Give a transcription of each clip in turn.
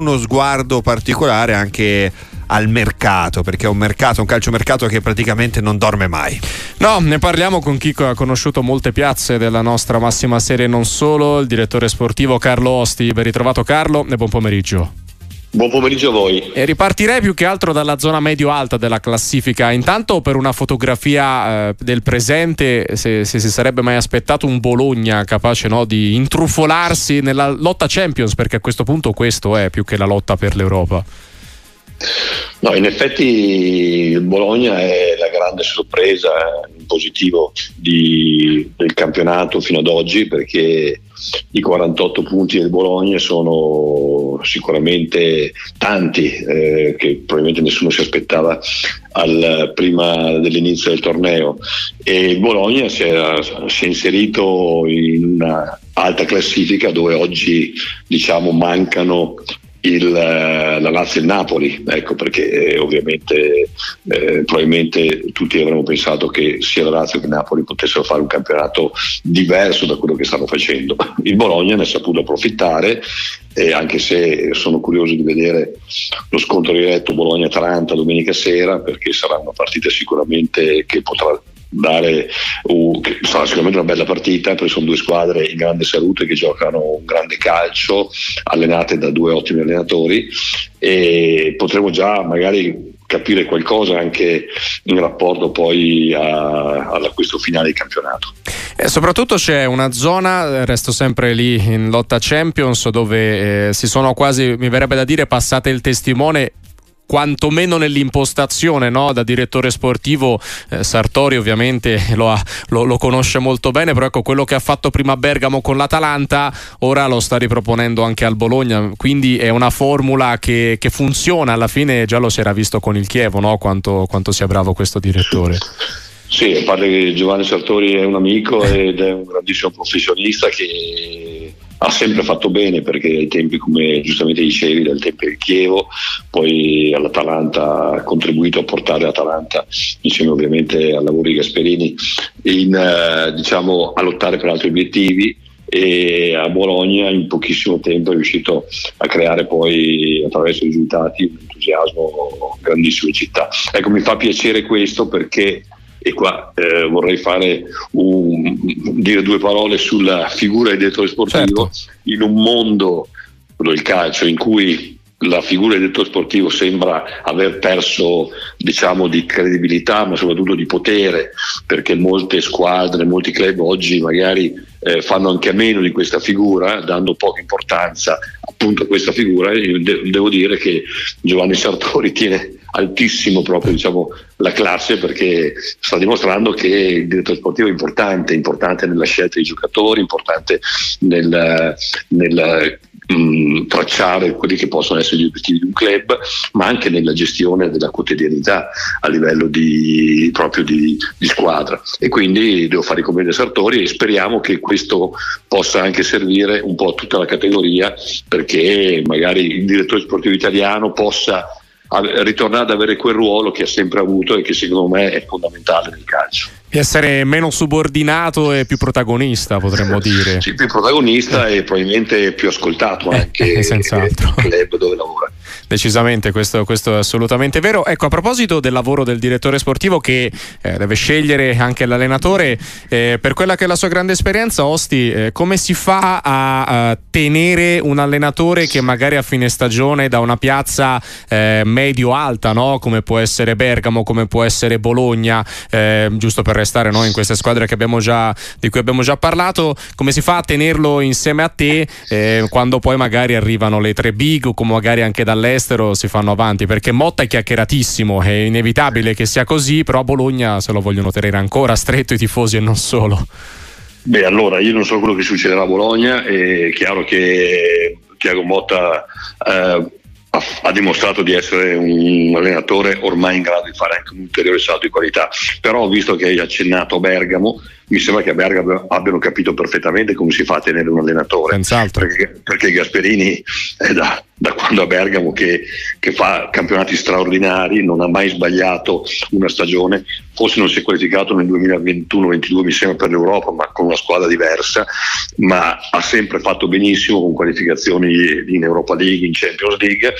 uno sguardo particolare anche al mercato, perché è un mercato, un calciomercato che praticamente non dorme mai. No, ne parliamo con chi ha conosciuto molte piazze della nostra massima serie, non solo, il direttore sportivo Carlo Osti. Ben ritrovato Carlo e buon pomeriggio. Buon pomeriggio a voi. E ripartirei più che altro dalla zona medio-alta della classifica. Intanto per una fotografia eh, del presente, se, se, si sarebbe mai aspettato un Bologna capace no, di intrufolarsi nella lotta Champions, perché a questo punto questo è più che la lotta per l'Europa. No, in effetti il Bologna è la grande sorpresa in positivo di, del campionato fino ad oggi perché i 48 punti del Bologna sono sicuramente tanti eh, che probabilmente nessuno si aspettava al, prima dell'inizio del torneo. E il Bologna si è, si è inserito in una alta classifica dove oggi diciamo mancano il, eh, la Lazio e il Napoli, ecco perché eh, ovviamente eh, probabilmente tutti avremmo pensato che sia la Lazio che il Napoli potessero fare un campionato diverso da quello che stanno facendo. Il Bologna ne ha saputo approfittare e anche se sono curioso di vedere lo scontro diretto Bologna-Atalanta domenica sera perché sarà una partita sicuramente che potrà dare uh, sarà sicuramente una bella partita perché sono due squadre in grande salute che giocano un grande calcio allenate da due ottimi allenatori e potremo già magari capire qualcosa anche in rapporto poi a, all'acquisto finale del campionato. E soprattutto c'è una zona, resto sempre lì in lotta Champions, dove eh, si sono quasi, mi verrebbe da dire, passate il testimone quantomeno nell'impostazione no? da direttore sportivo eh, Sartori ovviamente lo, ha, lo, lo, conosce molto bene però ecco quello che ha fatto prima a Bergamo con l'Atalanta ora lo sta riproponendo anche al Bologna quindi è una formula che, che funziona alla fine già lo si era visto con il Chievo no? quanto, quanto sia bravo questo direttore sì, a parte che Giovanni Sartori è un amico ed è un grandissimo professionista che ha sempre fatto bene perché ai tempi, come giustamente dicevi, dal tempo del Chievo, poi all'Atalanta ha contribuito a portare l'Atalanta, insieme ovviamente al lavoro di Gasperini, in, eh, diciamo, a lottare per altri obiettivi e a Bologna in pochissimo tempo è riuscito a creare poi attraverso i risultati un entusiasmo grandissimo in città. Ecco, mi fa piacere questo perché e qua eh, vorrei fare un, dire due parole sulla figura del direttore sportivo certo. in un mondo, quello del calcio, in cui la figura del direttore sportivo sembra aver perso diciamo di credibilità ma soprattutto di potere perché molte squadre, molti club oggi magari eh, fanno anche a meno di questa figura dando poca importanza appunto a questa figura Io de- devo dire che Giovanni Sartori tiene altissimo proprio diciamo, la classe perché sta dimostrando che il direttore sportivo è importante, importante nella scelta dei giocatori, importante nel, nel mh, mm, tracciare quelli che possono essere gli obiettivi di un club, ma anche nella gestione della quotidianità a livello di, proprio di, di squadra. E quindi devo fare i complimenti a Sartori e speriamo che questo possa anche servire un po' a tutta la categoria perché magari il direttore sportivo italiano possa ritornare ad avere quel ruolo che ha sempre avuto e che secondo me è fondamentale nel calcio. Di essere meno subordinato e più protagonista, potremmo dire. Sì, più protagonista e probabilmente più ascoltato eh, anche eh, senz'altro. nel club dove lavora. Decisamente, questo, questo, è assolutamente vero. Ecco, a proposito del lavoro del direttore sportivo che eh, deve scegliere anche l'allenatore, eh, per quella che è la sua grande esperienza, Osti, eh, come si fa a, a, tenere un allenatore che magari a fine stagione da una piazza eh, medio-alta, no? come può essere Bergamo, come può essere Bologna, eh, giusto per restare no? in queste squadre già, di cui abbiamo già parlato, come si fa a tenerlo insieme a te eh, quando poi magari arrivano le tre big o come magari anche dall'estero? all'estero si fanno avanti perché Motta è chiacchieratissimo, è inevitabile che sia così, però a Bologna se lo vogliono tenere ancora stretto i tifosi e non solo. Beh, allora io non so quello che succederà a Bologna, è chiaro che Tiago Motta eh, ha, ha, dimostrato di essere un allenatore ormai in grado di fare anche un ulteriore salto di qualità, però ho visto che hai accennato a Bergamo, mi sembra che a Bergamo abbiano capito perfettamente come si fa a tenere un allenatore. Senz'altro. Perché, perché Gasperini è da, da quando a Bergamo che, che, fa campionati straordinari, non ha mai sbagliato una stagione, forse non si è qualificato nel 2021-22 mi sembra per l'Europa, ma con una squadra diversa, ma ha sempre fatto benissimo con qualificazioni in Europa League, in Champions League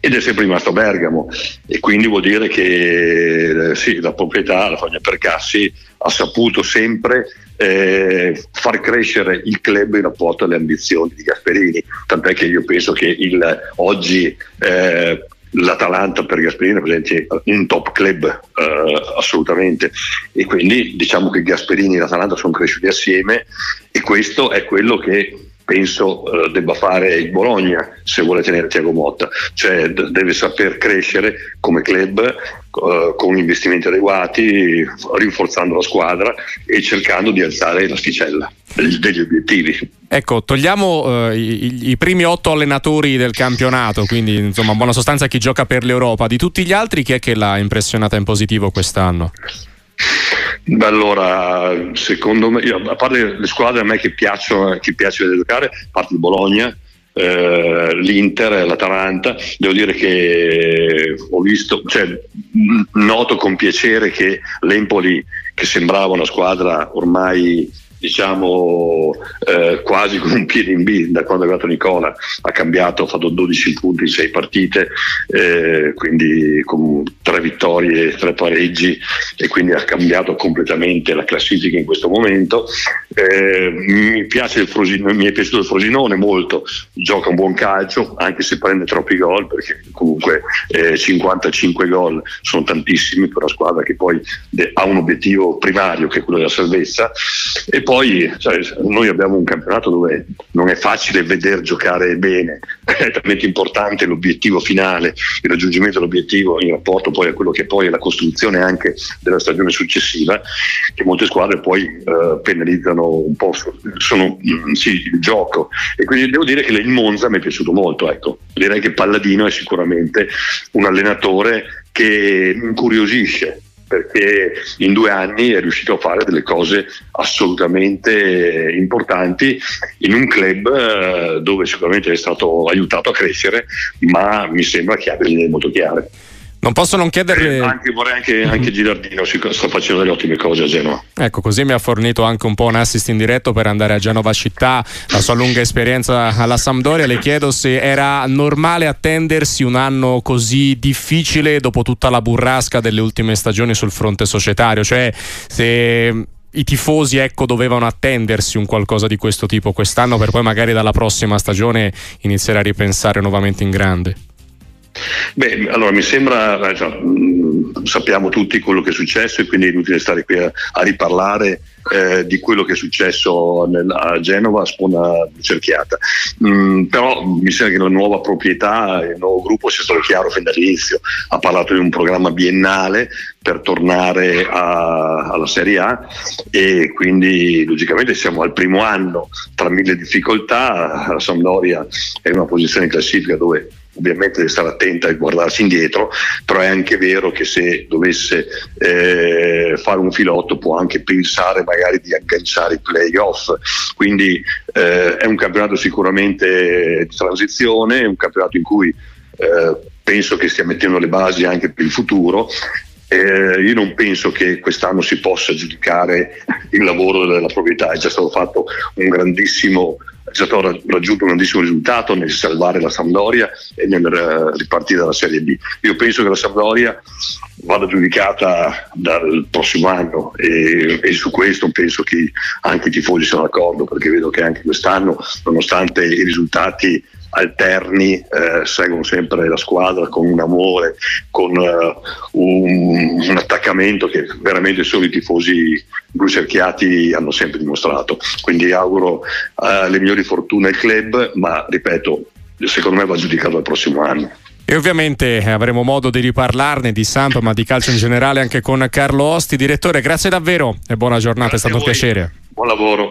ed è sempre rimasto a Bergamo. E quindi vuol dire che eh, sì, la proprietà, la famiglia Percassi ha saputo sempre eh, far crescere il club in rapporto alle ambizioni di Gasperini, tant'è che io penso che il, oggi eh, l'Atalanta per Gasperini rappresenti un top club eh, assolutamente. E quindi diciamo che Gasperini e l'Atalanta sono cresciuti assieme e questo è quello che penso uh, debba fare il Bologna se vuole tenere Tiago Motta, cioè d- deve saper crescere come club uh, con investimenti adeguati, rinforzando la squadra e cercando di alzare l'asticella degli, obiettivi. Ecco, togliamo uh, i, i, primi otto allenatori del campionato, quindi insomma in buona sostanza chi gioca per l'Europa. Di tutti gli altri chi è che l'ha impressionata in positivo quest'anno? Beh, allora, secondo me, io, a parte le squadre a me che piacciono, che piace giocare, a parte il Bologna, eh, l'Inter, l'Atalanta, devo dire che ho visto, cioè, noto con piacere che l'Empoli, che sembrava una squadra ormai diciamo eh, quasi con un piede in B da quando è arrivato Nicola ha cambiato, ha fatto 12 punti in 6 partite eh, quindi con tre vittorie e tre pareggi e quindi ha cambiato completamente la classifica in questo momento. Eh, mi, Frosinone, mi è piaciuto il Frosinone molto gioca un buon calcio anche se prende troppi gol perché comunque 55 eh, gol sono tantissimi per una squadra che poi ha un obiettivo primario che è quello della salvezza. E poi cioè, noi abbiamo un campionato dove non è facile vedere giocare bene, è talmente importante l'obiettivo finale, il raggiungimento dell'obiettivo in rapporto poi a quello che poi è la costruzione anche della stagione successiva, che molte squadre poi eh, penalizzano un po' sono, mm, sì, il gioco. E quindi devo dire che il Monza mi è piaciuto molto. Ecco. Direi che Palladino è sicuramente un allenatore che incuriosisce perché in due anni è riuscito a fare delle cose assolutamente importanti in un club eh, dove sicuramente è stato aiutato a crescere, ma mi sembra che abbia linee molto chiare. Non posso non chiederle. Eh, anche, vorrei anche, anche Girardino sta facendo delle ottime cose a Genova. Ecco, così mi ha fornito anche un po' un assist in diretto per andare a Genova città, la sua lunga esperienza alla Sampdoria. Le chiedo se era normale attendersi un anno così difficile dopo tutta la burrasca delle ultime stagioni sul fronte societario, cioè se i tifosi ecco, dovevano attendersi un qualcosa di questo tipo quest'anno per poi magari dalla prossima stagione iniziare a ripensare nuovamente in grande. Beh, allora mi sembra, cioè, sappiamo tutti quello che è successo e quindi è inutile stare qui a, a riparlare eh, di quello che è successo nel, a Genova a sponda cerchiata. Mm, però mi sembra che la nuova proprietà, il nuovo gruppo sia stato chiaro fin dall'inizio, ha parlato di un programma biennale per tornare a, alla Serie A e quindi logicamente siamo al primo anno tra mille difficoltà, la Sampdoria è in una posizione classifica dove ovviamente deve stare attenta e guardarsi indietro, però è anche vero che se dovesse eh, fare un filotto può anche pensare magari di agganciare i playoff, quindi eh, è un campionato sicuramente di transizione, è un campionato in cui eh, penso che stia mettendo le basi anche per il futuro eh, io non penso che quest'anno si possa giudicare il lavoro della proprietà, è già stato fatto un grandissimo è stato raggiunto un grandissimo risultato nel salvare la Sampdoria e nel eh, ripartire dalla Serie B. Io penso che la Sampdoria vada giudicata dal prossimo anno e, e, su questo penso che anche i tifosi siano d'accordo perché vedo che anche quest'anno, nonostante i risultati alterni eh, seguono sempre la squadra con un amore, con uh, un, un, attaccamento che veramente solo i tifosi blu cerchiati hanno sempre dimostrato. Quindi auguro uh, le migliori fortune al club, ma ripeto, secondo me va giudicato al prossimo anno. E ovviamente avremo modo di riparlarne di Samp, ma di calcio in generale anche con Carlo Osti. Direttore, grazie davvero e buona giornata, grazie è stato un piacere. Buon lavoro.